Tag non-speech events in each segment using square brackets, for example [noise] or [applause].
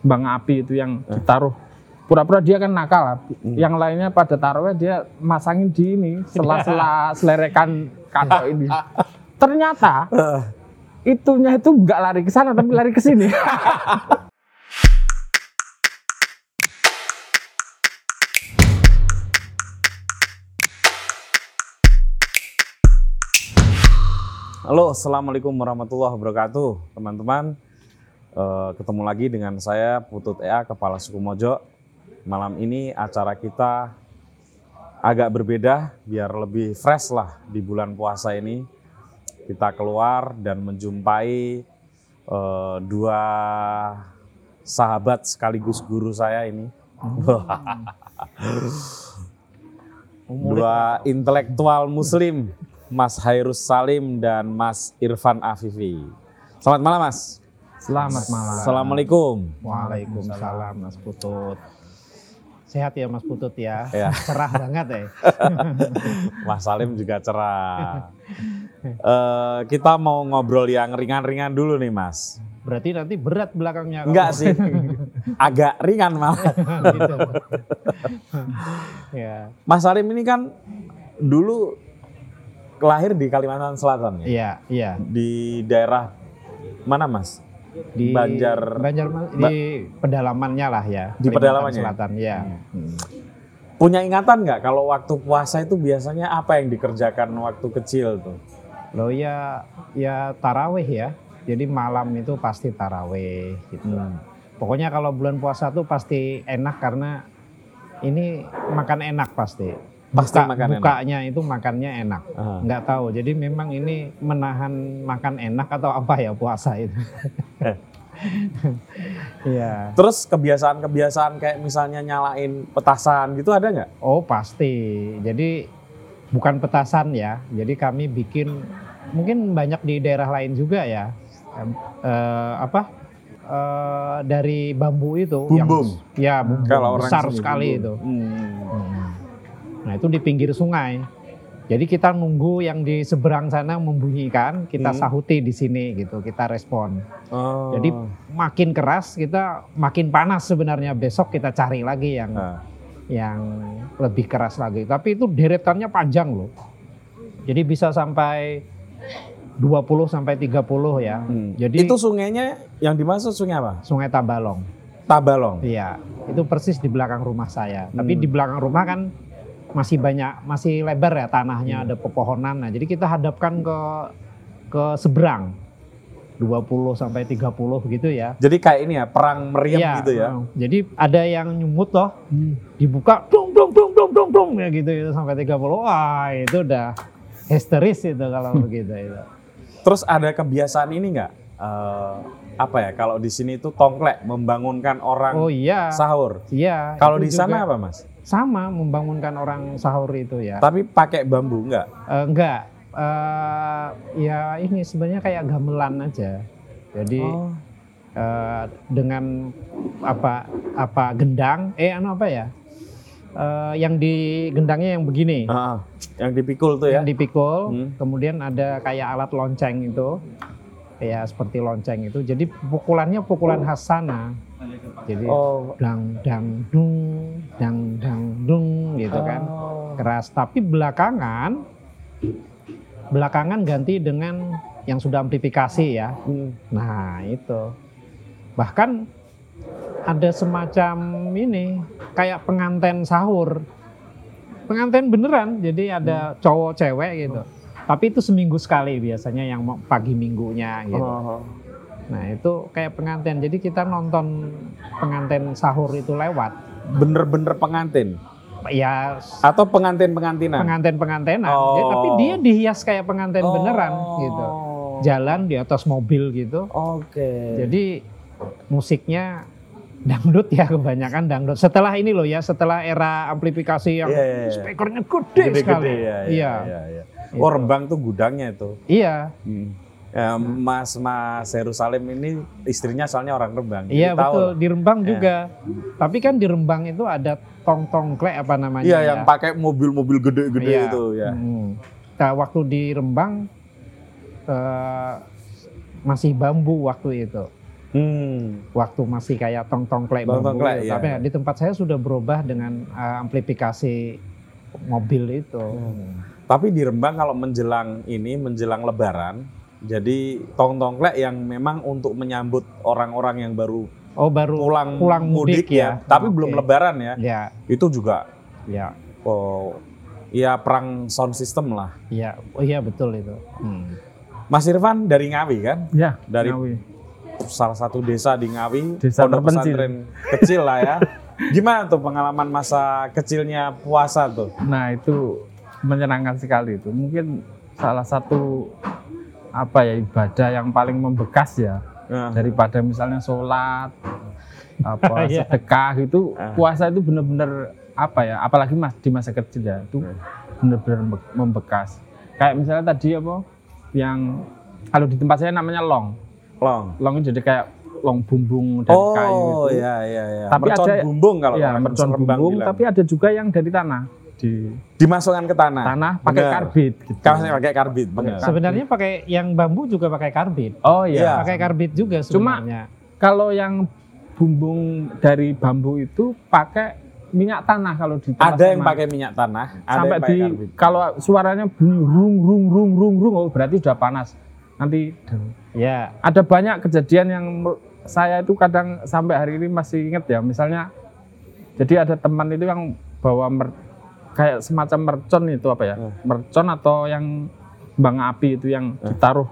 kembang api itu yang ditaruh pura-pura dia kan nakal lah. Hmm. Yang lainnya pada taruhnya dia masangin di ini sela-sela [laughs] selerekan kantor ini. [laughs] Ternyata itunya itu nggak lari ke sana tapi lari ke sini. Halo, assalamualaikum warahmatullahi wabarakatuh, teman-teman. Eh, ketemu lagi dengan saya Putut Ea, Kepala Suku Mojo. Malam ini acara kita agak berbeda, biar lebih fresh lah di bulan puasa ini. Kita keluar dan menjumpai eh, dua sahabat sekaligus guru saya ini. [laughs] dua intelektual muslim, Mas Hairus Salim dan Mas Irfan Afifi. Selamat malam, Mas. Selamat malam. Assalamualaikum. Waalaikumsalam Mas Putut. Sehat ya Mas Putut ya. Ya. [laughs] Cerah banget ya. [laughs] Mas Salim juga cerah. Eh, kita mau ngobrol yang ringan-ringan dulu nih, Mas. Berarti nanti berat belakangnya. kalau- Enggak sih, [laughs] agak ringan malah. gitu. ya. Mas Salim ini kan dulu lahir di Kalimantan Selatan ya? Iya, iya. Di daerah mana, Mas? Di Banjar- Banjar di pedalamannya lah ya. Di Kalimantan pedalamannya? Selatan, ya. Hmm. Punya ingatan nggak kalau waktu puasa itu biasanya apa yang dikerjakan waktu kecil tuh? Loh ya ya taraweh ya. Jadi malam itu pasti taraweh gitu. Hmm. Pokoknya kalau bulan puasa tuh pasti enak karena ini makan enak pasti. Pasti Buka- makan enak. bukanya itu makannya enak. Aha. Nggak tahu. Jadi memang ini menahan makan enak atau apa ya puasa itu. [laughs] Iya. Terus kebiasaan-kebiasaan kayak misalnya nyalain petasan gitu ada nggak? Oh pasti. Jadi bukan petasan ya. Jadi kami bikin mungkin banyak di daerah lain juga ya. Eh, apa? Eh, dari bambu itu Bumbung. ya bumbung Kalau orang besar sekali bumbung. itu. Hmm. Nah itu di pinggir sungai. Jadi kita nunggu yang di seberang sana membunyikan, kita Hmm. sahuti di sini gitu, kita respon. Oh. Jadi makin keras kita makin panas sebenarnya besok kita cari lagi yang Nah, yang lebih keras lagi. Tapi itu deretannya panjang loh. Jadi bisa sampai 20 sampai 30 ya. hmm. Jadi itu sungainya yang dimaksud sungai apa? Sungai Tabalong. Tabalong. Iya, itu persis di belakang rumah saya. Tapi Hmm. di belakang rumah kan masih banyak, masih lebar ya tanahnya, Hmm. ada pepohonan. Nah, jadi kita hadapkan ke ke seberang. 20 sampai 30 gitu ya. Jadi kayak ini ya perang meriam Iya, gitu ya. uh, Jadi ada yang nyumut loh, dibuka dong dong dong dong dong dong ya gitu itu sampai 30. Wah, itu udah histeris itu kalau [laughs] begitu itu. Terus ada kebiasaan ini nggak? Eh, apa ya? Kalau di sini itu tongklek membangunkan orang Oh iya. sahur. Iya. Kalau di sana juga apa mas? Sama membangunkan orang sahur itu ya. Tapi pakai bambu nggak? Eh, enggak. Eh, ya ini sebenarnya kayak gamelan aja. Jadi Oh. eh, dengan apa apa gendang, eh anu apa ya? Eh, yang di gendangnya yang begini, Ah, yang dipikul tuh ya? yang dipikul, Hmm. kemudian ada kayak alat lonceng itu, ya seperti lonceng itu. Jadi pukulannya pukulan khas sana. Jadi Oh. dang dang dung, dang dang dung gitu kan Oh. keras. Tapi belakangan, belakangan ganti dengan yang sudah amplifikasi ya. Hmm. Nah itu, bahkan ada semacam ini kayak penganten sahur, penganten beneran. Jadi ada cowok cewek gitu. Tapi itu seminggu sekali biasanya yang pagi minggunya gitu. Oh. Nah itu kayak penganten. Jadi kita nonton penganten sahur itu lewat. Bener-bener pengantin Ya atau pengantin-pengantinan? penganten-pengantenan. Oh. Ya, tapi dia dihias kayak penganten Oh. beneran gitu. Jalan di atas mobil gitu. Oke. Jadi musiknya dangdut ya kebanyakan dangdut. Setelah ini loh ya, setelah era amplifikasi yang Iya, iya, iya. speakernya gede, sekali. Gede-gede ya. Iya. Iya. iya, iya. Oh Rembang tuh gudangnya itu. Iya, Hmm. Ya, Mas Mas Yerusalem ini istrinya soalnya orang Rembang. iya tahu betul. lah. Di Rembang Iya. juga. Tapi kan di Rembang itu ada tong-tong klek apa namanya Iya, ya. yang pakai mobil-mobil gede-gede Iya. itu ya. Hmm. Nah, waktu di Rembang eh, masih bambu waktu itu. Hmm. waktu masih kayak tong-tongklek Tong bambu. tongklek, iya. Tapi di tempat saya sudah berubah dengan eh, amplifikasi mobil itu. Tapi di Rembang kalau menjelang ini, menjelang Lebaran, jadi tong tongklek yang memang untuk menyambut orang-orang yang baru Oh baru pulang, pulang mudik, ya. Tapi Oke. belum Lebaran ya. Ya, Itu juga ya, oh, ya perang sound system lah. ya. Oh iya betul itu. Hmm. Mas Irfan dari Ngawi kan? Ya, Dari Ngawi. salah satu desa di Ngawi, Desa pondok terpencil. pesantren kecil lah ya. [laughs] Gimana tuh pengalaman masa kecilnya puasa tuh? Nah itu menyenangkan sekali itu. Mungkin salah satu apa ya ibadah yang paling membekas ya Nah, daripada misalnya sholat, apa [laughs] Iya. sedekah itu Ah. puasa itu benar-benar apa ya apalagi mas di masa kecil ya itu Hmm. benar-benar membe- membekas. Kayak misalnya tadi apa yang kalau di tempat saya namanya long. long. Long itu jadi kayak long bumbung dari kayu Oh itu. iya iya iya. Tapi mercon ada- bumbung kalau ya mercon bumbung bilang. tapi ada juga yang dari tanah di dimasukkan ke tanah. tanah pakai benar. karbit gitu. Kalau pakai karbit. Pakai Sebenarnya pakai yang bambu juga pakai karbit. Oh Iya. iya. Pakai karbit juga Cuma- sebenarnya. Kalau yang bumbung dari bambu itu pakai minyak tanah kalau di Ada yang saya. pakai minyak tanah, ada sampai di karbit. kalau suaranya bunyi rung rung rung rung rung oh berarti sudah panas. Nanti Ya, ada banyak kejadian yang saya itu kadang sampai hari ini masih ingat ya. Misalnya jadi ada teman itu yang bawa mer- kayak semacam mercon itu apa ya? Hmm. Mercon atau yang bang api itu yang ditaruh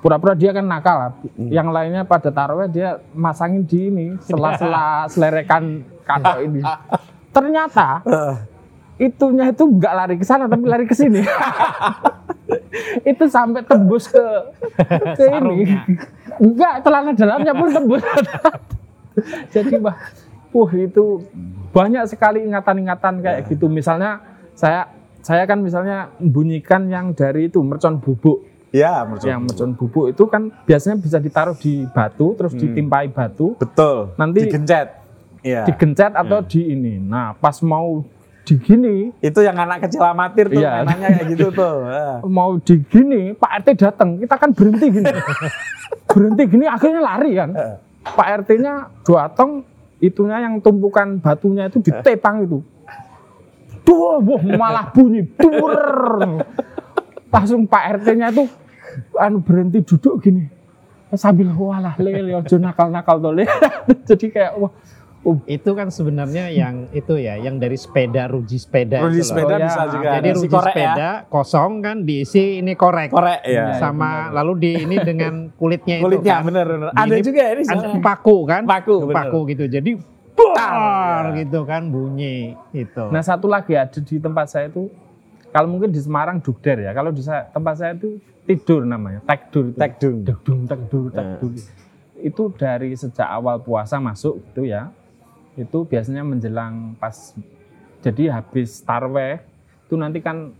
pura-pura dia kan nakal lah. Hmm. Yang lainnya pada taruhnya dia masangin di ini sela-sela [laughs] selerekan katok ini. [laughs] Ternyata itunya itu nggak lari ke sana tapi lari ke sini. [laughs] itu sampai tembus ke ke ini. Enggak, celana dalamnya pun tembus. Jadi wah, wah itu banyak sekali ingatan-ingatan kayak gitu. Misalnya saya saya kan misalnya bunyikan yang dari itu mercon bubuk. Ya, mercon. Yang mercon bubuk itu kan biasanya bisa ditaruh di batu terus Hmm. ditimpai batu, Betul. Nanti- digencet. Iya. digencet atau di ini. Nah, pas mau digini Itu yang anak kecil amatir tuh Iya. mainannya kayak gitu tuh. [laughs] Ah. mau digini Pak RT datang kita kan berhenti gini [laughs] berhenti gini akhirnya lari kan Pak RT-nya datang itunya yang tumpukan batunya itu ditepang itu. Duh, wah, malah bunyi. Dur langsung Pak RT-nya itu anu berhenti duduk gini. Sambil walah lele nakal-nakal Le." [laughs] jadi kayak wah oh, itu kan sebenarnya yang itu ya, yang dari sepeda ruji sepeda. Ruji itu loh. sepeda Oh, ya. bisa juga. Jadi Ada si ruji korek sepeda kosong kan diisi ini korek. ya. Korek ya. Iya. Sama lalu di ini dengan kulitnya, [laughs] Kulitnya itu kan. bener bener. Ada ini juga ya ini. Ada soalnya. paku kan? Paku, bener. paku gitu. Jadi Tar, ya. gitu kan bunyi itu. Nah satu lagi ada di tempat saya itu kalau mungkin di Semarang dugder ya. Kalau di sa- tempat saya itu tidur namanya, tekdur itu. Tekdung. Tekdung, tekdur, tekdur. Itu dari sejak awal puasa masuk gitu ya. Itu biasanya menjelang pas jadi habis tarweh itu nanti kan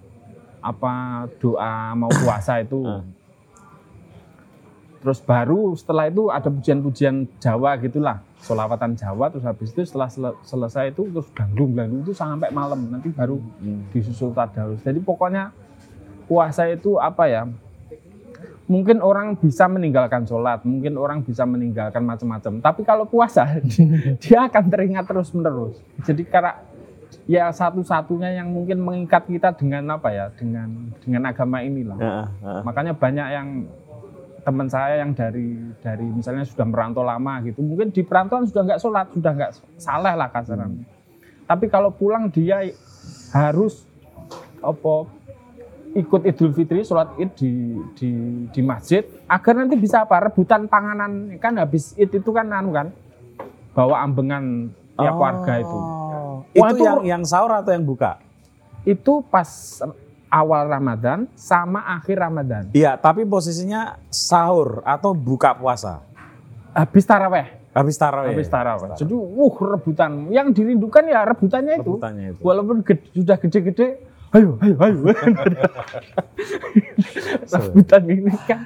apa doa mau puasa itu. Ah. Terus baru setelah itu ada pujian-pujian Jawa gitulah, solawatan Jawa. Terus habis itu setelah sele- selesai itu terus ganggung ganggung itu sampai malam nanti baru Hmm. disusul tadarus. Jadi pokoknya puasa itu apa ya? Mungkin orang bisa meninggalkan sholat, mungkin orang bisa meninggalkan macam-macam. Tapi kalau puasa, [laughs] dia akan teringat terus menerus. Jadi karena ya satu-satunya yang mungkin mengikat kita dengan apa ya? Dengan dengan agama inilah. Heeh, heeh. Makanya banyak yang teman saya yang dari dari misalnya sudah merantau lama gitu, mungkin di perantauan sudah nggak sholat, sudah nggak salah lah kasarannya. Tapi kalau pulang dia harus apa ikut Idul Fitri sholat Id di di di masjid agar nanti bisa apa rebutan panganan kan habis Id itu kan anu kan bawa ambengan tiap warga itu. Oh. Wah, Itu itu- yang yang sahur atau yang buka? Itu pas awal Ramadan sama akhir Ramadan. Iya, tapi posisinya sahur atau buka puasa. Habis taraweh. Habis tarawih. habis tarawih. Jadi, wuh rebutan. Yang dirindukan ya rebutannya itu. Rebutannya itu. Walaupun ged- sudah gede-gede, ayo, ayo, ayo. [laughs] rebutan ini kan.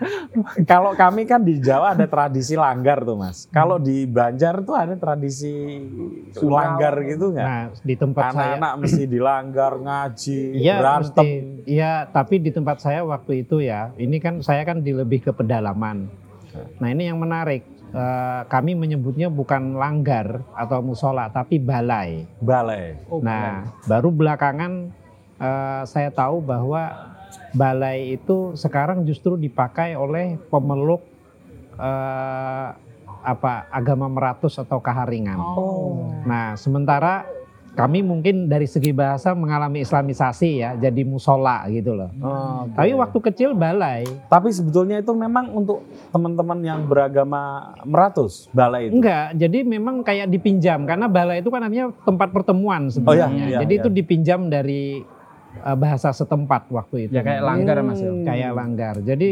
Kalau kami kan di Jawa ada tradisi langgar tuh mas. Kalau di Banjar tuh ada tradisi langgar gitu nggak? Nah, di tempat saya Anak-anak mesti dilanggar ngaji, Iya, berantem. Iya, tapi di tempat saya waktu itu ya, ini kan saya kan di lebih ke pedalaman. Nah, ini yang menarik. eh, kami menyebutnya bukan langgar atau musola tapi balai. Balai. Oh, Nah, baru belakangan eh, saya tahu bahwa balai itu sekarang justru dipakai oleh pemeluk eh, apa agama meratus atau kaharingan. Oh. Nah, sementara kami mungkin dari segi bahasa mengalami islamisasi ya, jadi musola gitu loh. Oh, oke. Tapi waktu kecil balai. Tapi sebetulnya itu memang untuk teman-teman yang beragama meratus balai itu. Enggak, jadi memang kayak dipinjam karena balai itu kan artinya tempat pertemuan Oh, iya, sebenarnya. iya, jadi iya. itu dipinjam dari uh, bahasa setempat waktu itu. Ya kayak langgar mas ya. Kayak langgar. Jadi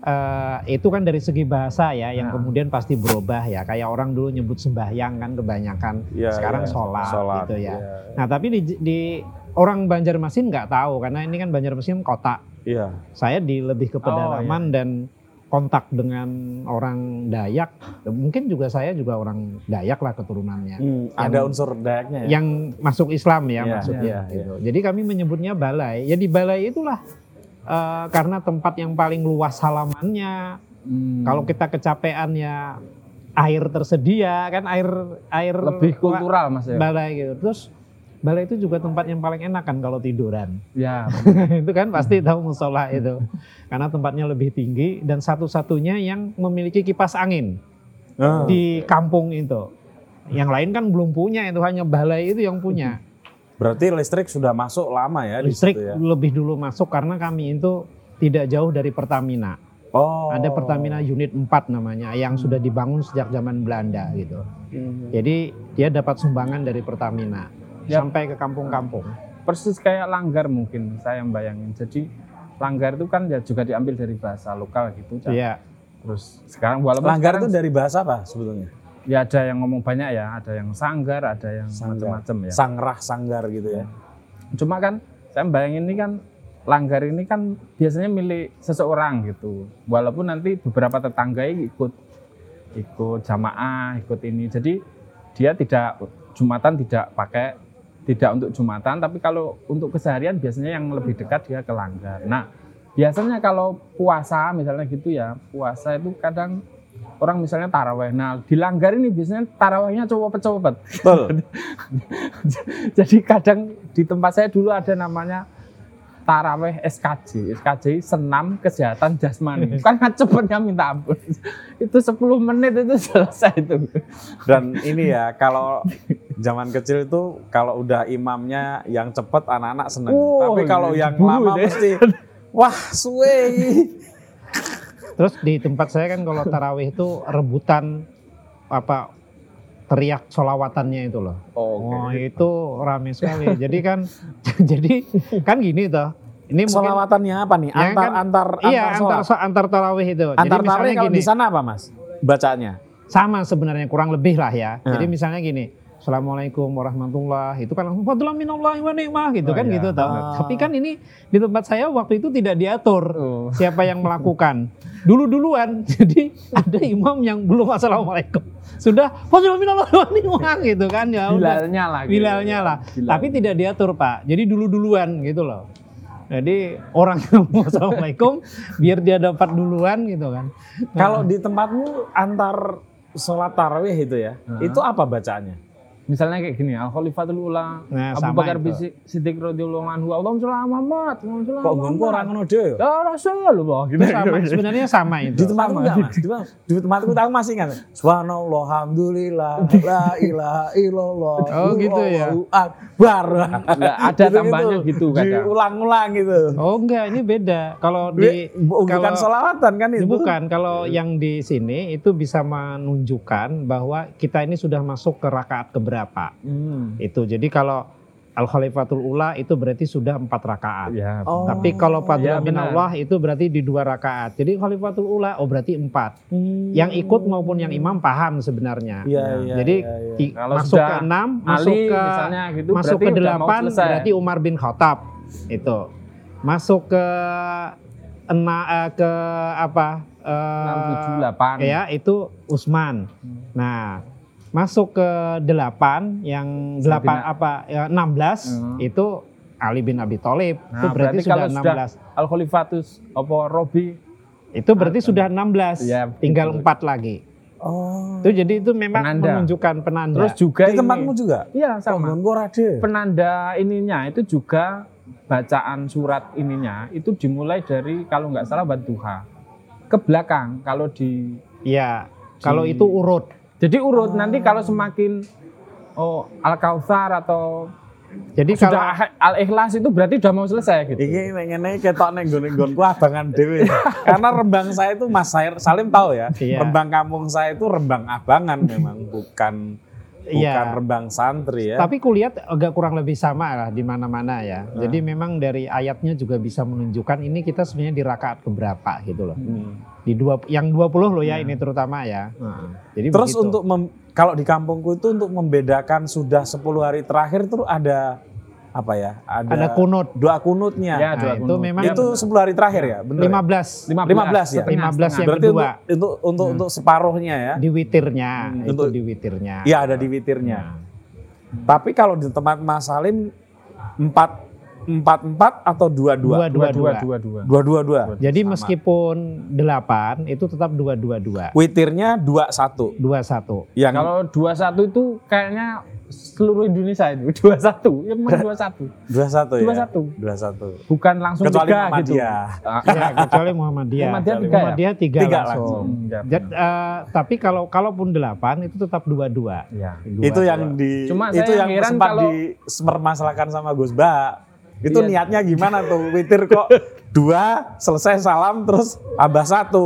uh, itu kan dari segi bahasa ya yang Nah. kemudian pasti berubah ya. Kayak orang dulu nyebut sembahyang kan kebanyakan. Iya, Sekarang iya. sholat, Sholat, gitu ya. iya. Nah tapi di, di orang Banjarmasin nggak tahu karena ini kan Banjarmasin kota. Iya. Saya di lebih ke Oh, pedalaman dan kontak dengan orang Dayak. Mungkin juga saya juga orang Dayak lah keturunannya. Hmm, ada unsur dayaknya ya. Yang masuk Islam ya Iya, maksudnya. iya, gitu. Jadi kami menyebutnya balai. Ya di balai itulah eh, karena tempat yang paling luas halamannya. Hmm. Kalau kita kecapean ya air tersedia kan air air lebih kultural mas ya. balai gitu. Terus balai itu juga tempat yang paling enak kan kalau tiduran. Ya. [laughs] itu kan pasti tahu musola itu. Karena tempatnya lebih tinggi dan satu-satunya yang memiliki kipas angin Ah. di kampung itu. Yang lain kan belum punya itu hanya balai itu yang punya. Berarti listrik sudah masuk lama ya di Listrik situ ya. lebih dulu masuk karena kami itu tidak jauh dari Pertamina. Oh. Ada Pertamina unit 4 namanya yang sudah dibangun sejak zaman Belanda gitu. Hmm. Jadi dia dapat sumbangan dari Pertamina Ya. sampai ke kampung-kampung. Persis kayak langgar mungkin saya bayangin. Jadi langgar itu kan ya juga diambil dari bahasa lokal gitu. Cak. Iya. Terus sekarang walaupun Langgar itu sekarang dari bahasa apa sebetulnya? ya ada yang ngomong banyak ya, ada yang sanggar, ada yang macam-macam ya. Sangrah sanggar gitu ya. Cuma kan saya bayangin ini kan langgar ini kan biasanya milik seseorang gitu. Walaupun nanti beberapa tetangga ikut ikut jamaah, ikut ini. Jadi dia tidak jumatan tidak pakai tidak untuk jumatan, tapi kalau untuk keseharian biasanya yang lebih dekat dia ke langgar. Nah, biasanya kalau puasa misalnya gitu ya, puasa itu kadang orang misalnya taraweh. Nah, di langgar ini biasanya tarawehnya copet-copet. Betul. [laughs] Jadi kadang di tempat saya dulu ada namanya taraweh SKJ, SKJ senam kesehatan jasmani. [laughs] Kan cepetnya minta ampun. Itu 10 menit itu selesai itu. Dan ini ya kalau zaman kecil itu kalau udah imamnya yang cepet anak-anak seneng. Oh, Tapi kalau yang lama deh. mesti [laughs] wah suwe. Terus di tempat saya kan kalau tarawih itu rebutan apa teriak solawatannya itu loh. Oh itu rame sekali. [laughs] jadi kan [laughs] jadi kan gini toh. Ini mungkin Solawatannya apa nih? Ya Antar kan, antar iya antar antar sholat. antar tarawih itu. Antar jadi misalnya tarawih kalau gini, di sana apa mas? Bacanya? sama sebenarnya kurang lebih lah ya. Hmm. Jadi misalnya gini. Assalamualaikum warahmatullahi itu kan langsung fadlan minallahi wa ni'mah gitu Oh, kan iya. gitu toh. Ah. Tapi kan ini di tempat saya waktu itu tidak diatur Oh. siapa yang melakukan. Dulu-duluan. [laughs] Jadi ada imam yang belum assalamualaikum. Sudah ni'mah [laughs] gitu kan ya. Bilalnya lah. gitu. Bilalnya lah. Bilal. Tapi tidak diatur Pak. Jadi dulu-duluan gitu loh. Jadi orang yang mau assalamualaikum [laughs] biar dia dapat duluan gitu kan. Kalau di tempatmu antar sholat tarawih itu ya, Hah? itu apa bacaannya? Misalnya kayak gini, Al Khalifatul Ula, Nah, Abu Bakar bin Siddiq radhiyallahu anhu, Allahumma sholli ala Muhammad, Kok gonku orang ngono dhewe ya? Ya Rasulullah [laughs] gitu. Itu sama, sebenarnya sama Di itu. tempatku Sama. enggak mas? Di, tempat- di tempatku aku masih ingat. Subhanallah, alhamdulillah, la ilaha illallah. [laughs] Oh, gitu ya? Akbar. Ada tambahnya gitu kadang. Diulang-ulang gitu. Oh enggak, ini beda. Kalau di Bu- Bukan sholawatan kan itu? bukan kalau yang di sini itu bisa menunjukkan bahwa kita ini sudah masuk ke rakaat keberapa. Hmm. Itu. Jadi kalau Al Khalifatul Ula itu berarti sudah empat rakaat. Ya. Oh. Tapi kalau bin benar. Allah itu berarti di dua rakaat. Jadi Khalifatul Ula oh berarti empat. Hmm. Yang ikut maupun yang imam paham sebenarnya. Iya, iya. Jadi iya. i- Kalau masuk sudah ke enam, masuk Ali ke misalnya gitu masuk ke delapan berarti Umar bin Khattab itu. Masuk ke ena eh, ke apa? eh, enam tujuh delapan. ya itu Usman. Hmm. Nah, masuk ke delapan yang delapan Sayyidina- apa ya 16 Hmm. itu Ali bin Abi Thalib. itu Nah, berarti, berarti sudah kalau sudah 16. Al Khalifatus apa Robi Itu berarti sudah 16. Ya, tinggal betul. empat lagi. Oh. Itu jadi itu memang Penanda. menunjukkan penanda. Terus juga Di ini, tempatmu juga? Iya sama. Oh. Penanda ininya itu juga bacaan surat ininya itu dimulai dari kalau nggak salah Wadduha ke belakang kalau di Iya. Kalau itu urut. Jadi urut nanti kalau semakin oh al kautsar atau Jadi kalau sudah al ikhlas itu berarti udah mau selesai gitu. Iki ngene ketok ning nggon-nggonku abangan dhewe. Karena rembang saya itu Mas Salim tahu ya. Iya. Rembang kampung saya itu rembang abangan memang bukan bukan Iya. rembang santri ya. Tapi kulihat agak kurang lebih sama lah di mana-mana ya. Nah. Jadi memang dari ayatnya juga bisa menunjukkan ini kita sebenarnya di rakaat keberapa gitu loh. Hmm. Di dua yang 20 loh ya ini terutama ya. Jadi Terus begitu. untuk mem- kalau di kampungku itu untuk membedakan sudah 10 hari terakhir itu ada apa ya? Ada, ada kunut doa kunutnya. Ya, Nah, dua itu kunut. memang itu 10 hari terakhir ya, benar. 15 15 ya? 15 yang Berarti kedua. untuk untuk untuk, Hmm. untuk separuhnya ya. di witirnya Hmm, itu untuk- di witirnya. Iya, ada di witirnya. Nah, Tapi kalau di tempat Mas Salim empat empat empat atau dua dua dua dua dua dua dua. dua dua. dua dua dua. Jadi Sama. meskipun delapan itu tetap dua dua dua Witirnya dua satu. dua satu. Yang Kalau dua satu itu kayaknya seluruh Indonesia itu [laughs] dua satu, ya memang dua satu, dua satu ya. dua satu, Dua satu. bukan langsung Kecuali tiga gitu. Muhammadiyah. Ah, Ya, kecuali Muhammadiyah. Muhammadiyah tiga ya? Muhammadiyah tiga, Tiga langsung. langsung. Hmm, ya. Jad- eh, tapi kalau kalaupun delapan itu tetap dua dua. Ya. itu yang di Cuma itu yang heran sempat kalau- dipermasalahkan sama Gus Ba. Itu Iya. niatnya gimana tuh? Witir kok dua selesai salam terus tambah satu.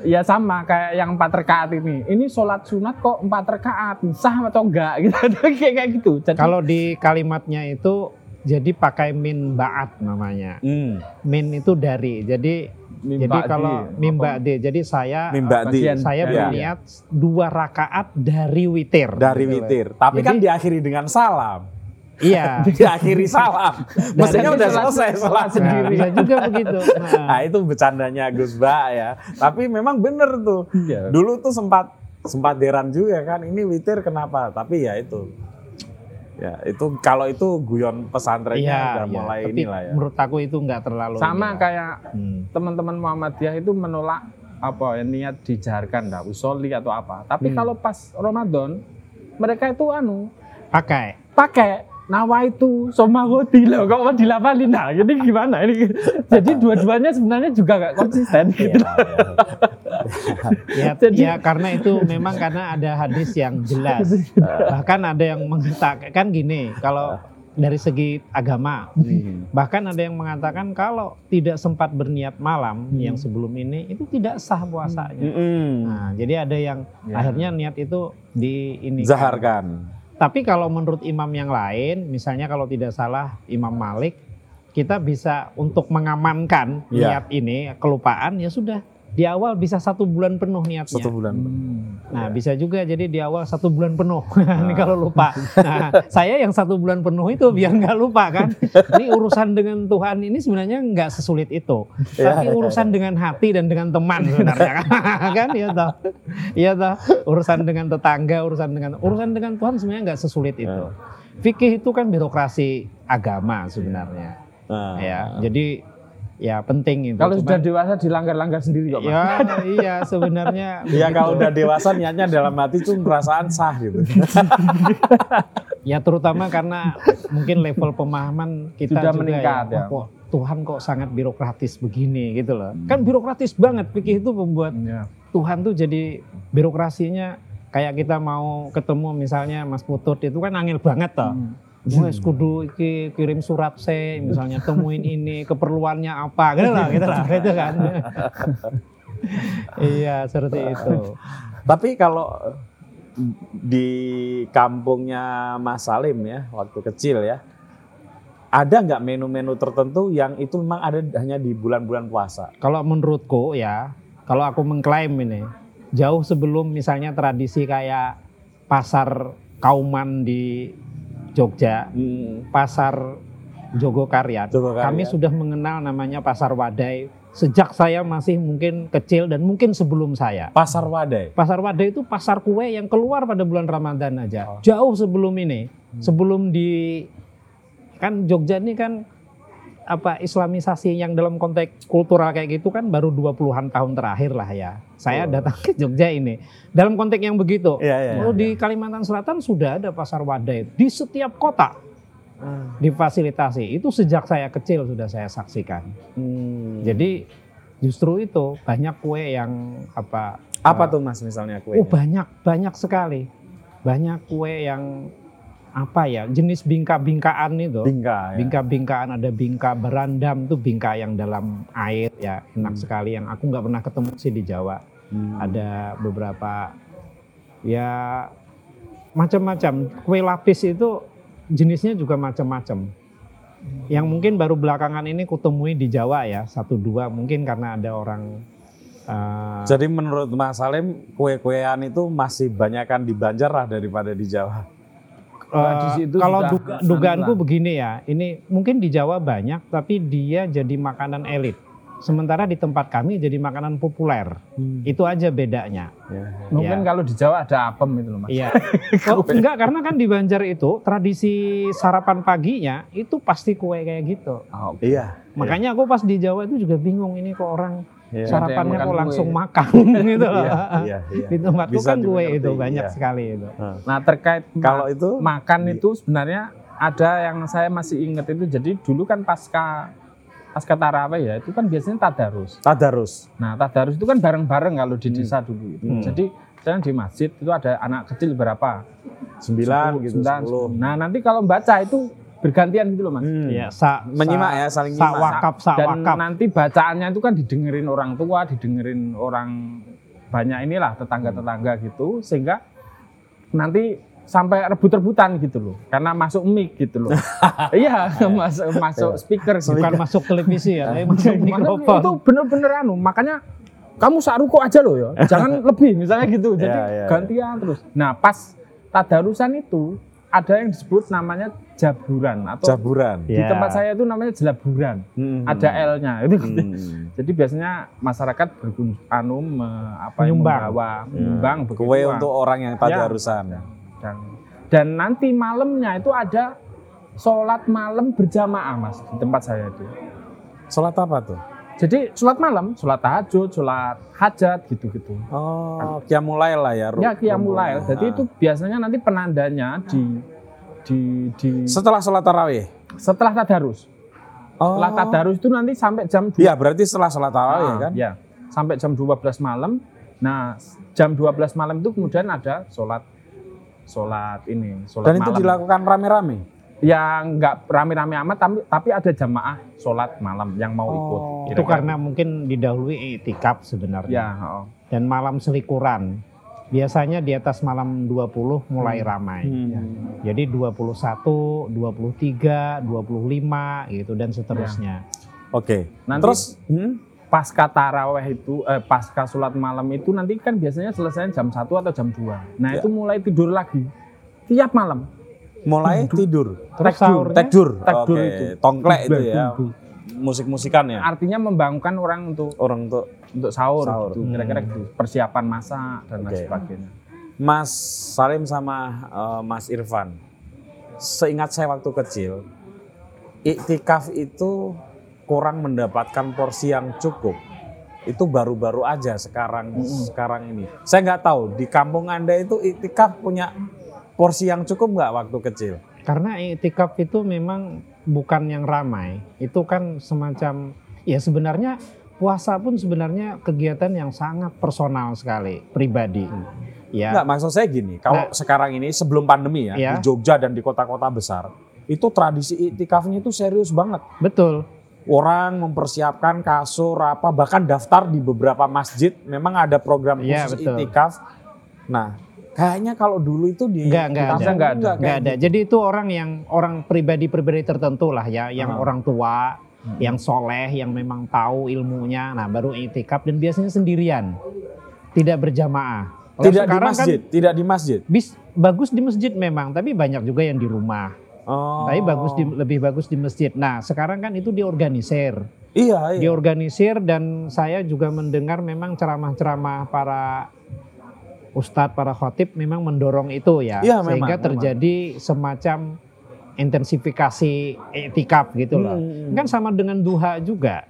Ya sama kayak yang empat rakaat ini. Ini sholat sunat kok empat rakaat, sah atau enggak [laughs] gitu. kayak kayak gitu. Jadi, Kalau di kalimatnya itu jadi pakai min baat namanya. Hmm. Min itu dari. Jadi jadi Mimba kalau di- mimba di. Jadi saya Mimba di saya Ya. berniat dua rakaat dari witir. dari Gitu loh. witir. Tapi Jadi- kan diakhiri dengan salam. Iya. Diakhiri salam. Maksudnya Jadi udah selesai sholat sendiri. Nah, bisa juga begitu. Nah. Nah itu bercandanya Gus Ba ya. Tapi memang bener tuh. Iya. Dulu tuh sempat sempat deran juga kan. Ini witir kenapa? Tapi ya itu. Ya itu kalau itu guyon pesantrennya Iya, udah iya. mulai Tapi inilah ya. menurut aku itu nggak terlalu sama inilah. kayak Hmm. teman-teman Muhammadiyah itu menolak apa ya niat dijaharkan dah usoli atau apa. Tapi Hmm. kalau pas Ramadan mereka itu anu pakai. pakai nawa itu somawati loh kok mau dilapalin nah jadi gimana ini jadi dua-duanya sebenarnya juga gak konsisten gitu Iya, iya. Ya, Jadi- ya karena itu memang karena ada hadis yang jelas. Bahkan ada yang mengatakan kan gini, kalau dari segi agama, Hmm. bahkan ada yang mengatakan kalau tidak sempat berniat malam Hmm. yang sebelum ini itu tidak sah puasanya. Mm-mm. Nah, jadi ada yang Ya. akhirnya niat itu di ini. Zaharkan. Tapi kalau menurut imam yang lain, misalnya kalau tidak salah Imam Malik, kita bisa untuk mengamankan Ya. niat ini kelupaan ya sudah di awal bisa satu bulan penuh niatnya. Satu bulan. Nah bisa juga jadi di awal satu bulan penuh. [laughs] Ini kalau lupa. Nah saya yang satu bulan penuh itu biar nggak lupa kan. Ini urusan dengan Tuhan ini sebenarnya nggak sesulit itu. Ya, Tapi urusan dengan hati dan dengan teman sebenarnya [laughs] kan. iya toh. Iya toh. Urusan dengan tetangga, urusan dengan urusan dengan Tuhan sebenarnya nggak sesulit itu. Fikih itu kan birokrasi agama sebenarnya. Nah, Ya jadi ya penting itu. kalau sudah dewasa dilanggar-langgar sendiri kok. Ya, iya sebenarnya. [laughs] Ya kalau udah dewasa niatnya dalam hati tuh perasaan sah gitu. [laughs] Ya terutama karena mungkin level pemahaman kita Sudah juga meningkat, ya. ya. Kok Tuhan kok sangat birokratis begini gitu loh. Kan birokratis banget fikih itu membuat Ya. Tuhan tuh jadi birokrasinya kayak kita mau ketemu misalnya Mas Putut itu kan angel banget toh. Hmm. Wes kudu iki kirim surat se, misalnya temuin [laughs] ini keperluannya apa, gitu lah, gitu lah, gitu kan. [laughs] iya, seperti itu. Tapi kalau di kampungnya Mas Salim ya, waktu kecil ya, ada nggak menu-menu tertentu yang itu memang ada hanya di bulan-bulan puasa? Kalau menurutku ya, kalau aku mengklaim ini, jauh sebelum misalnya tradisi kayak pasar kauman di Jogja, pasar Jogokarian, Jogokarian. kami sudah mengenal namanya pasar Wadai sejak saya masih mungkin kecil dan mungkin sebelum saya. Pasar Wadai. Pasar Wadai itu pasar kue yang keluar pada bulan Ramadan aja. Oh. Jauh sebelum ini. Sebelum di kan Jogja ini kan apa Islamisasi yang dalam konteks kultural kayak gitu kan baru 20-an tahun terakhir lah ya. Saya Oh. datang ke Jogja ini. Dalam konteks yang begitu. Iya, iya, Kalau iya. di Kalimantan Selatan sudah ada pasar wadai di setiap kota difasilitasi. Itu sejak saya kecil sudah saya saksikan. Hmm. Jadi justru itu banyak kue yang apa apa tuh Mas misalnya kue? Oh banyak, banyak sekali. Banyak kue yang apa ya, jenis bingka-bingkaan itu. Bingka ya. Bingka-bingkaan ada bingka berandam tuh bingka yang dalam air ya enak Hmm. sekali yang aku nggak pernah ketemu sih di Jawa. Hmm. Ada beberapa ya macam-macam. Kue lapis itu jenisnya juga macam-macam. Yang mungkin baru belakangan ini kutemui di Jawa ya satu dua mungkin karena ada orang eh, Jadi menurut Mas Salim kue-kuean itu masih banyakkan di Banjar lah daripada di Jawa. Itu kalau duga- dugaanku lah. begini ya, ini mungkin di Jawa banyak, tapi dia jadi makanan elit. Sementara di tempat kami jadi makanan populer. Itu aja bedanya. Ya. Mungkin Ya. kalau di Jawa ada apem itu loh mas. Iya. [laughs] Oh, enggak, karena kan di Banjar itu tradisi sarapan paginya itu pasti kue kayak gitu. Oh, Iya. Makanya aku pas di Jawa itu juga bingung ini kok orang Iya. sarapannya kok langsung makan [laughs] [laughs] gitu loh. Iya, iya, iya. Di tempatku Bisa kan kue dimengerti, itu banyak iya. sekali itu. Nah terkait ma- Kalau itu makan itu sebenarnya ada yang saya masih ingat itu jadi dulu kan pasca pasca taraweh ya itu kan biasanya tadarus. tadarus. Nah tadarus itu kan bareng-bareng kalau di desa dulu itu. Hmm. Jadi misalnya di masjid itu ada anak kecil berapa? Sembilan Sepuluh, gitu, sembilan, sepuluh. Nah nanti kalau baca itu bergantian gitu loh mas. Hmm. Ya, sa, Menyimak sa- ya, saling sa nyimak. wakaf, sa Dan wakaf. nanti bacaannya itu kan didengerin orang tua, didengerin orang banyak inilah tetangga-tetangga gitu sehingga nanti sampai rebut-rebutan gitu loh karena masuk mic gitu loh [laughs] iya masuk masuk speaker gitu. bukan masuk televisi ya, tapi [laughs] masuk mikrofon. itu bener-bener anu makanya kamu saruko aja loh ya jangan [laughs] lebih misalnya gitu jadi Iya, iya, gantian terus nah pas tadarusan itu ada yang disebut namanya jaburan atau Jaburan. di Ya. tempat saya itu namanya jelaburan Hmm. ada L-nya [laughs] itu Hmm. jadi biasanya masyarakat berkun anu me- apa yang Menyumbang. membawa menyumbang begitu Kue uang. untuk orang yang tadarusan. dan, dan nanti malamnya itu ada sholat malam berjamaah mas di tempat saya itu Sholat apa tuh? Jadi sholat malam sholat tahajud sholat hajat gitu gitu Oh, kiamulail lah ya. ya rombongan. jadi itu biasanya nanti penandanya di di di setelah sholat tarawih. setelah tadarus Oh. setelah tadarus itu nanti sampai jam Iya, berarti setelah sholat tarawih Ah, kan? Ya, sampai jam 12 malam. Nah, jam 12 malam itu kemudian ada sholat sholat ini, sholat Dan itu malam. dilakukan rame-rame. Yang nggak rame-rame amat, tapi, tapi ada jamaah sholat malam yang mau ikut. Oh. Itu Kira-kira karena mungkin didahului itikaf sebenarnya. Ya, oh. Dan malam selikuran. Biasanya di atas malam 20 mulai Hmm. ramai. Ya. Jadi 21, 23, 25 gitu dan seterusnya. Oke. Nanti Terus hmm? pasca taraweh itu, eh, pasca sholat malam itu nanti kan biasanya selesai jam 1 atau jam 2. Nah, Ya. itu mulai tidur lagi. Tiap malam. Mulai tidur. Terus Tekdur. sahurnya Tekdur. Tekdur Oke. itu. Tongklek itu ya. Musik-musikan ya. Artinya membangunkan orang untuk Orang tuh untuk sahur, Sahur. gitu. kira-kira Hmm. gitu. persiapan masak dan lain Oke. sebagainya. Mas Salim sama eh, Mas Irfan. Seingat saya waktu kecil, iktikaf itu kurang mendapatkan porsi yang cukup. Itu baru-baru aja sekarang Mm-mm. sekarang ini. Saya nggak tahu di kampung anda itu iktikaf punya porsi yang cukup nggak waktu kecil? Karena itikaf itu memang bukan yang ramai. Itu kan semacam ya sebenarnya puasa pun sebenarnya kegiatan yang sangat personal sekali, pribadi. Ya. Nggak, maksud saya gini, kalau Nah. sekarang ini sebelum pandemi ya, Iya. di Jogja dan di kota-kota besar, itu tradisi iktikafnya itu serius banget. Betul. Orang mempersiapkan kasur apa, bahkan daftar di beberapa masjid, memang ada program Iya, khusus betul. iktikaf. Nah, kayaknya kalau dulu itu di Enggak, enggak ada. Enggak ada. kayak Nggak ada. gitu. Jadi itu orang yang orang pribadi-pribadi tertentu lah ya, yang Ah. orang tua, yang soleh, yang memang tahu ilmunya. Nah, baru itikaf dan biasanya sendirian, tidak berjamaah. Kalau Tidak di sekarang masjid, tidak di masjid. Kan, bis, bagus di masjid memang, tapi banyak juga yang di rumah. Oh. Tapi bagus di, lebih bagus di masjid. Nah, sekarang kan itu diorganisir, Iya, iya. diorganisir dan saya juga mendengar memang ceramah-ceramah para ustadz, para khotib memang mendorong itu ya, memang, sehingga memang. terjadi semacam intensifikasi etikaf gitu loh. Hmm. Kan sama dengan duha juga.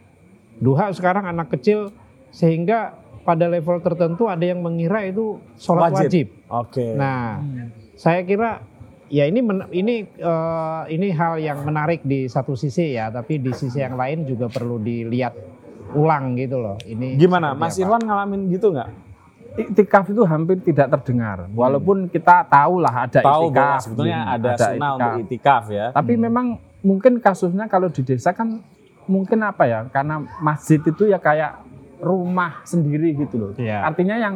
Duha sekarang anak kecil sehingga pada level tertentu ada yang mengira itu sholat Wajib. wajib. Oke. Nah, saya kira ya ini men- ini eh, ini hal yang menarik di satu sisi ya, tapi di sisi yang lain juga perlu dilihat ulang gitu loh. Ini Gimana, Mas. Irwan ngalamin gitu nggak? Iktikaf itu hampir tidak terdengar. Walaupun kita tahu lah ada Tahu iktikaf. sebetulnya Hmm, ada, sunnah untuk itikaf ya. Tapi memang mungkin kasusnya kalau di desa kan mungkin apa ya? Karena masjid itu ya kayak rumah sendiri gitu loh. Iya. Artinya yang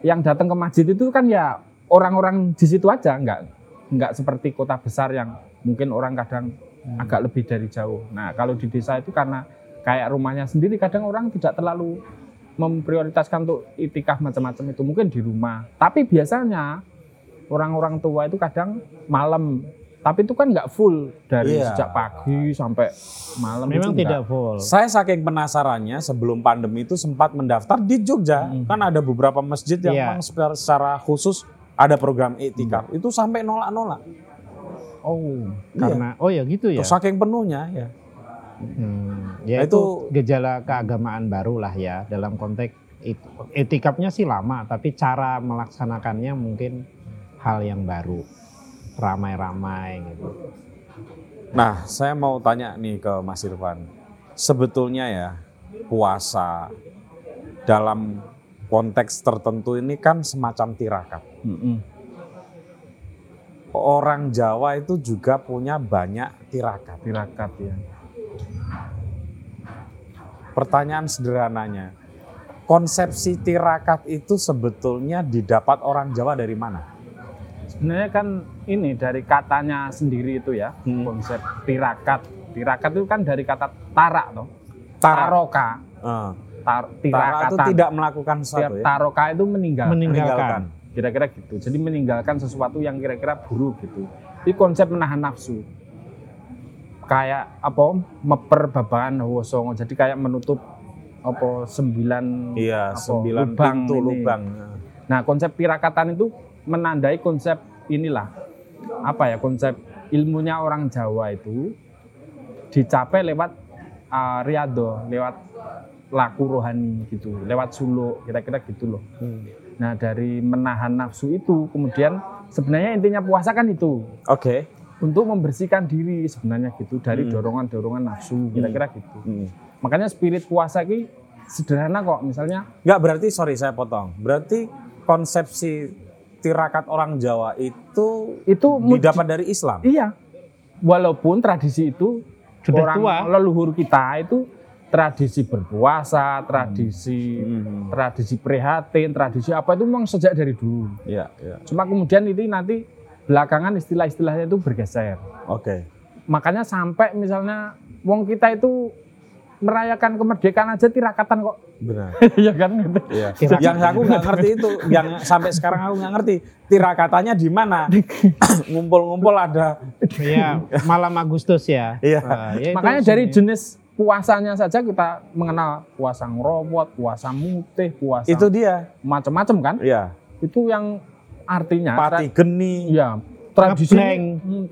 yang datang ke masjid itu kan ya orang-orang di situ aja, nggak nggak seperti kota besar yang mungkin orang kadang agak lebih dari jauh. Nah kalau di desa itu karena kayak rumahnya sendiri, kadang orang tidak terlalu memprioritaskan untuk itikaf macam-macam itu mungkin di rumah. Tapi biasanya orang-orang tua itu kadang malam, tapi itu kan nggak full dari Iya. sejak pagi sampai malam. Memang itu tidak full. Saya saking penasarannya sebelum pandemi itu sempat mendaftar di Jogja. Kan ada beberapa masjid yang Iya. memang secara, secara khusus ada program itikaf. Itu sampai nolak-nolak. Oh, Karena oh ya gitu ya. Terus saking penuhnya ya. Hmm, ya Nah, itu, itu- gejala keagamaan baru lah ya dalam konteks it- etikapnya sih lama tapi cara melaksanakannya mungkin hal yang baru ramai-ramai gitu. Nah, saya mau tanya nih ke Mas Irfan. Sebetulnya ya, puasa dalam konteks tertentu ini kan semacam tirakat. mm-mm. Orang Jawa itu juga punya banyak tirakat. tirakat ya. Pertanyaan sederhananya, konsepsi tirakat itu sebetulnya didapat orang Jawa dari mana? Sebenarnya kan ini dari katanya sendiri itu ya, Hmm. konsep tirakat. Tirakat itu kan dari kata tarak toh. Tarak. Taroka. Eh, Tar, Tarak itu tidak melakukan sesuatu ya? Taroka itu meninggal. Meninggalkan. Kira-kira gitu. Jadi meninggalkan sesuatu yang kira-kira buruk gitu. Itu konsep menahan nafsu. Kayak apa? Meper babakan songo. Jadi kayak menutup apa sembilan Iya, apa, sembilan lubang pintu ini. lubang. Nah, konsep tirakatan itu menandai konsep inilah apa ya konsep ilmunya orang Jawa itu dicapai lewat uh, riado, lewat laku rohani gitu, lewat suluk kira-kira gitu loh. Hmm. Nah, dari menahan nafsu itu kemudian sebenarnya intinya puasa kan itu Oke. Untuk membersihkan diri sebenarnya gitu dari Hmm. dorongan-dorongan nafsu kira-kira gitu. Hmm. Makanya spirit puasa ini sederhana kok misalnya Enggak berarti sorry saya potong. Berarti konsepsi tirakat orang Jawa itu itu didapat dari Islam. Iya. Walaupun tradisi itu Sudah orang tua. leluhur kita itu tradisi berpuasa, tradisi Hmm. tradisi prihatin, tradisi apa itu memang sejak dari dulu. Iya, iya. Cuma kemudian itu nanti belakangan istilah-istilahnya itu bergeser. Oke. Makanya sampai misalnya wong kita itu merayakan kemerdekaan aja tirakatan kok. Benar. [laughs] ya kan gitu. Iya. [laughs] Yang aku nggak ngerti itu, yang sampai sekarang aku nggak ngerti tirakatannya di mana. [laughs] Ngumpul-ngumpul ada. Iya, malam Agustus ya. Iya. Nah, ya Makanya dari jenis puasanya saja kita mengenal puasa ngerobot, puasa mutih, puasa Itu dia. macam-macam kan? Iya. Itu yang artinya Pati geni. Iya, tradisi Ngebleng.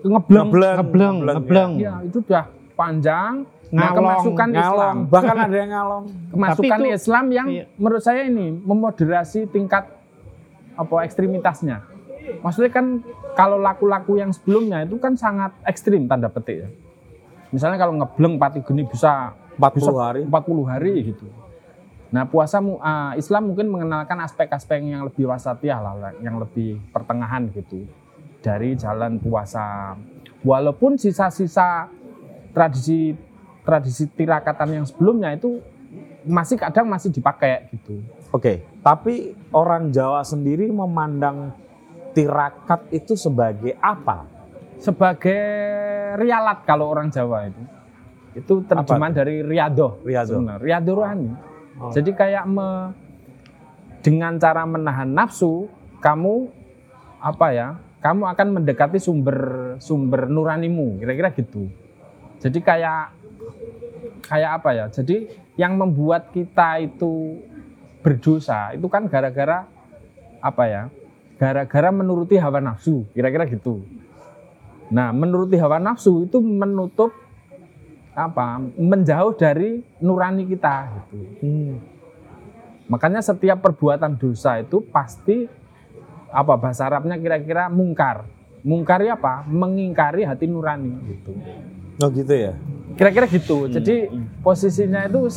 Ngebleng. Ngebleng. ngebleng, ngebleng. Ya, itu udah panjang. Nah, Ngalong, kemasukan Islam, Ngalong. Bahkan ada yang ngalong. kemasukan itu- Islam yang iya. menurut saya ini memoderasi tingkat apa ekstremitasnya. Maksudnya kan kalau laku-laku yang sebelumnya itu kan sangat ekstrim tanda petik ya. Misalnya kalau ngebleng pati geni bisa 40 bisa hari. 40 hari gitu. Nah, puasa mu- ah, Islam mungkin mengenalkan aspek-aspek yang lebih wasatiyah lah, yang lebih pertengahan gitu dari jalan puasa. Walaupun sisa-sisa tradisi tradisi tirakatan yang sebelumnya itu masih kadang masih dipakai gitu. Oke. Tapi orang Jawa sendiri memandang tirakat itu sebagai apa? Sebagai rialat kalau orang Jawa itu. Itu terjemahan dari riado. Riado. Riado rohani. Oh. Jadi kayak me- dengan cara menahan nafsu, kamu apa ya? Kamu akan mendekati sumber sumber nuranimu, kira-kira gitu. Jadi kayak kayak apa ya? Jadi yang membuat kita itu berdosa itu kan gara-gara apa ya? Gara-gara menuruti hawa nafsu, kira-kira gitu. Nah, menuruti hawa nafsu itu menutup apa? Menjauh dari nurani kita gitu. Hmm. Makanya setiap perbuatan dosa itu pasti apa bahasa Arabnya kira-kira mungkar. Mungkari apa? Mengingkari hati nurani gitu. Oh gitu ya. Kira-kira gitu. Jadi posisinya itu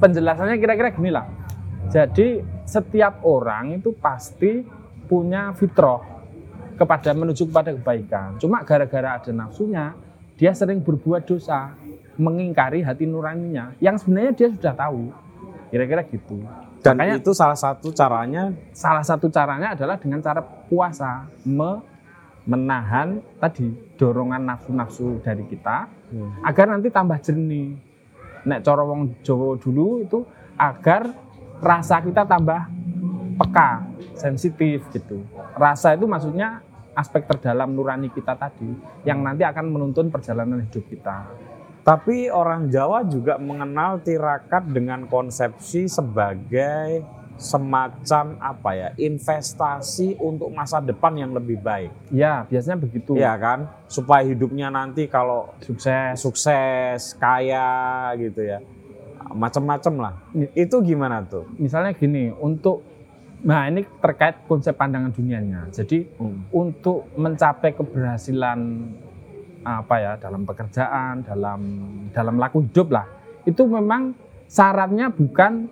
penjelasannya kira-kira gini lah. Jadi setiap orang itu pasti punya fitrah kepada menuju kepada kebaikan. Cuma gara-gara ada nafsunya, dia sering berbuat dosa, mengingkari hati nuraninya. Yang sebenarnya dia sudah tahu. Kira-kira gitu. Dan Makanya- itu salah satu caranya Salah satu caranya adalah dengan cara puasa, me- menahan tadi dorongan nafsu-nafsu dari kita Hmm. agar nanti tambah jernih. Nek cara wong Jawa dulu itu agar rasa kita tambah peka, sensitif gitu. Rasa itu maksudnya aspek terdalam nurani kita tadi yang nanti akan menuntun perjalanan hidup kita. Tapi orang Jawa juga mengenal tirakat dengan konsepsi sebagai semacam apa ya investasi untuk masa depan yang lebih baik, Ya, biasanya begitu. ya kan? Supaya hidupnya nanti kalau Sukses. sukses, kaya gitu ya, macam-macam lah. Itu gimana tuh? Misalnya gini, untuk nah ini terkait konsep pandangan dunianya. Jadi untuk mencapai keberhasilan apa ya dalam pekerjaan, dalam dalam laku hidup lah, itu memang syaratnya bukan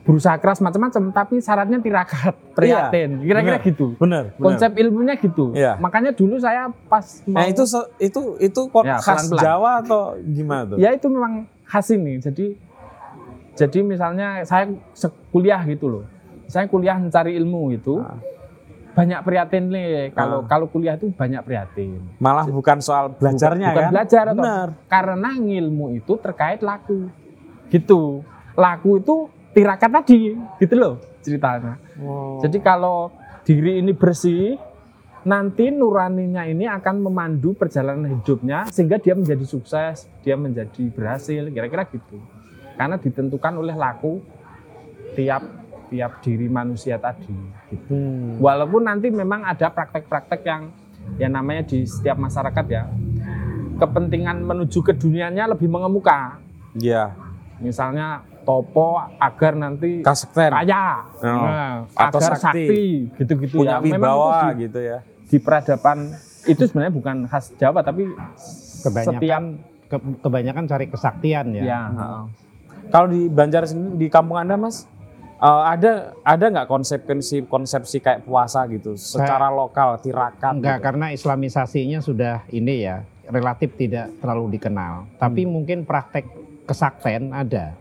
berusaha keras macam-macam, tapi syaratnya tirakat, prihatin, kira-kira benar. gitu. Bener, bener. Konsep ilmunya gitu. Iya. Makanya dulu saya pas mau, Nah itu itu itu kok Ya, khas pelan-pelan. Jawa atau gimana tuh? ya itu memang khas ini. Jadi jadi misalnya saya kuliah gitu loh. Saya kuliah mencari ilmu itu Ah. Banyak prihatin nih. Kalau Ah. kalau kuliah itu banyak prihatin. Malah bukan soal belajarnya bukan kan? belajar atau Benar. karena ilmu itu terkait laku gitu laku itu tirakat tadi gitu loh ceritanya Oh. jadi kalau diri ini bersih nanti nuraninya ini akan memandu perjalanan hidupnya sehingga dia menjadi sukses dia menjadi berhasil kira-kira gitu karena ditentukan oleh laku tiap tiap diri manusia tadi gitu Hmm. Walaupun nanti memang ada praktek-praktek yang ya namanya di setiap masyarakat ya kepentingan menuju ke dunianya lebih mengemuka. Iya. Misalnya topo agar nanti Kasekten kaya, Oh, nah, atau agar sakti. sakti, gitu-gitu punya ya. Memang itu wibawa di, gitu ya. di peradaban itu sebenarnya bukan khas Jawa tapi Kebanyakan setiap ke- kebanyakan cari kesaktian ya. ya, heeh. Kalau di Banjar sendiri di kampung Anda Mas eh, ada ada nggak konsepsi konsepsi kayak puasa gitu secara lokal tirakat Enggak, gitu? karena islamisasinya sudah ini ya, relatif tidak terlalu dikenal. Tapi Hmm. mungkin praktek kesakten ada.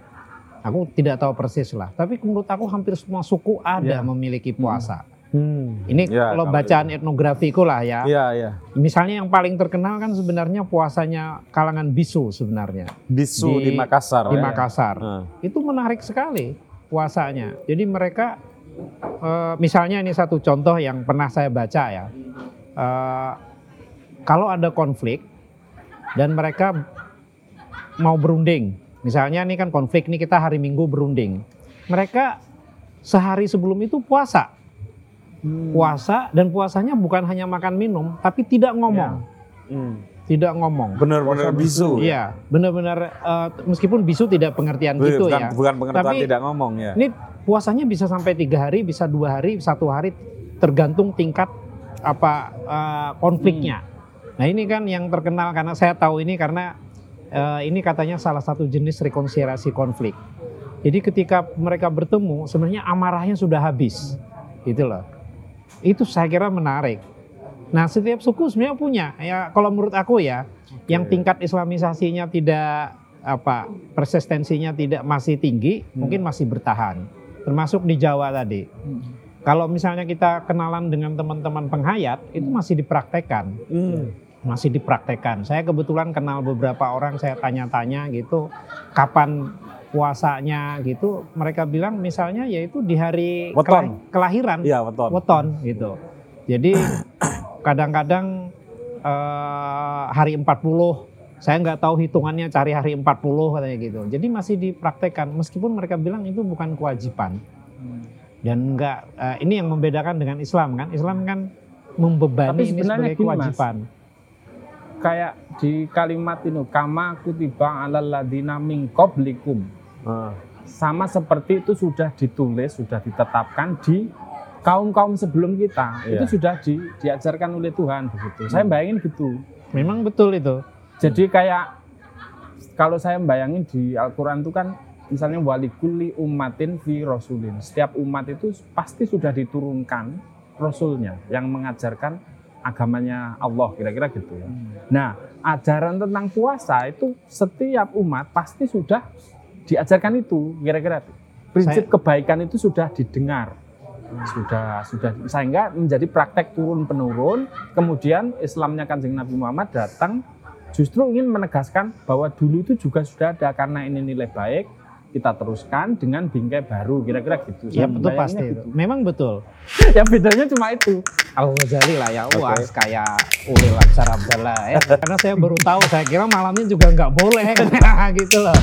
Aku tidak tahu persis lah. Tapi menurut aku hampir semua suku ada Ya. memiliki puasa. Hmm. Ini Ya, kalau bacaan etnografiku lah ya. Iya, iya. Misalnya yang paling terkenal kan sebenarnya puasanya kalangan bisu sebenarnya Bisu di, Di- Makassar. di ya? Makassar. Heeh. Itu menarik sekali puasanya. Jadi mereka eh, misalnya ini satu contoh yang pernah saya baca ya. Eh, kalau ada konflik dan mereka mau berunding, misalnya ini kan konflik nih kita hari Minggu berunding, mereka sehari sebelum itu puasa, Hmm. puasa dan puasanya bukan hanya makan minum, tapi tidak ngomong, Hmm. Tidak ngomong. Benar-benar bisu. Iya, benar-benar eh, meskipun bisu tidak pengertian gitu bukan, ya. bukan pengertian Tapi- tidak ngomong ya. Ini puasanya bisa sampai tiga hari, bisa dua hari, satu hari, tergantung tingkat apa eh, konfliknya. Nah ini kan yang terkenal karena saya tahu ini karena eh, ini katanya salah satu jenis rekonsiliasi konflik. Jadi ketika mereka bertemu, sebenarnya amarahnya sudah habis, gitu loh. Itu saya kira menarik. Nah setiap suku sebenarnya punya. Ya kalau menurut aku ya, yang tingkat islamisasinya tidak apa persistensinya tidak masih tinggi, mungkin masih bertahan. Termasuk di Jawa tadi. Kalau misalnya kita kenalan dengan teman-teman penghayat, itu masih dipraktekkan, Hmm. masih dipraktekkan. Saya kebetulan kenal beberapa orang, saya tanya-tanya gitu, kapan puasanya gitu. Mereka bilang misalnya yaitu di hari Weton. kelah- kelahiran, Iya, betul. weton gitu. Jadi [coughs] kadang-kadang eh, hari 40 saya nggak tahu hitungannya cari hari 40 katanya gitu. Jadi masih dipraktekkan meskipun mereka bilang itu bukan kewajiban. Dan enggak ini yang membedakan dengan Islam kan. Islam kan membebani Tapi ini sebagai gini, Mas. kewajiban. kayak di kalimat ini kama kutiba alal ladina min qablikum Ah, sama seperti itu sudah ditulis sudah ditetapkan di kaum-kaum sebelum kita Iya. itu sudah di- diajarkan oleh Tuhan begitu. Saya bayangin gitu. Memang betul itu. jadi kayak kalau saya bayangin di Al-Quran itu kan misalnya walikuli umatin fi rasulin. Setiap umat itu pasti sudah diturunkan rasulnya yang mengajarkan agamanya Allah kira-kira gitu ya. Nah ajaran tentang puasa itu setiap umat pasti sudah diajarkan itu kira-kira. Prinsip kebaikan itu sudah didengar sudah sudah sehingga menjadi praktek turun penurun kemudian Islamnya kanjeng Nabi Muhammad datang justru ingin menegaskan bahwa dulu itu juga sudah ada karena ini nilai baik kita teruskan dengan bingkai baru kira-kira gitu Ya betul pasti gitu. itu. Memang betul. [laughs] ya bedanya cuma itu Al Ghazali lah ya, wah kayak Ulil Absar Abdallah ya. Karena saya baru tahu, saya kira malamnya juga nggak boleh [laughs] gitu loh.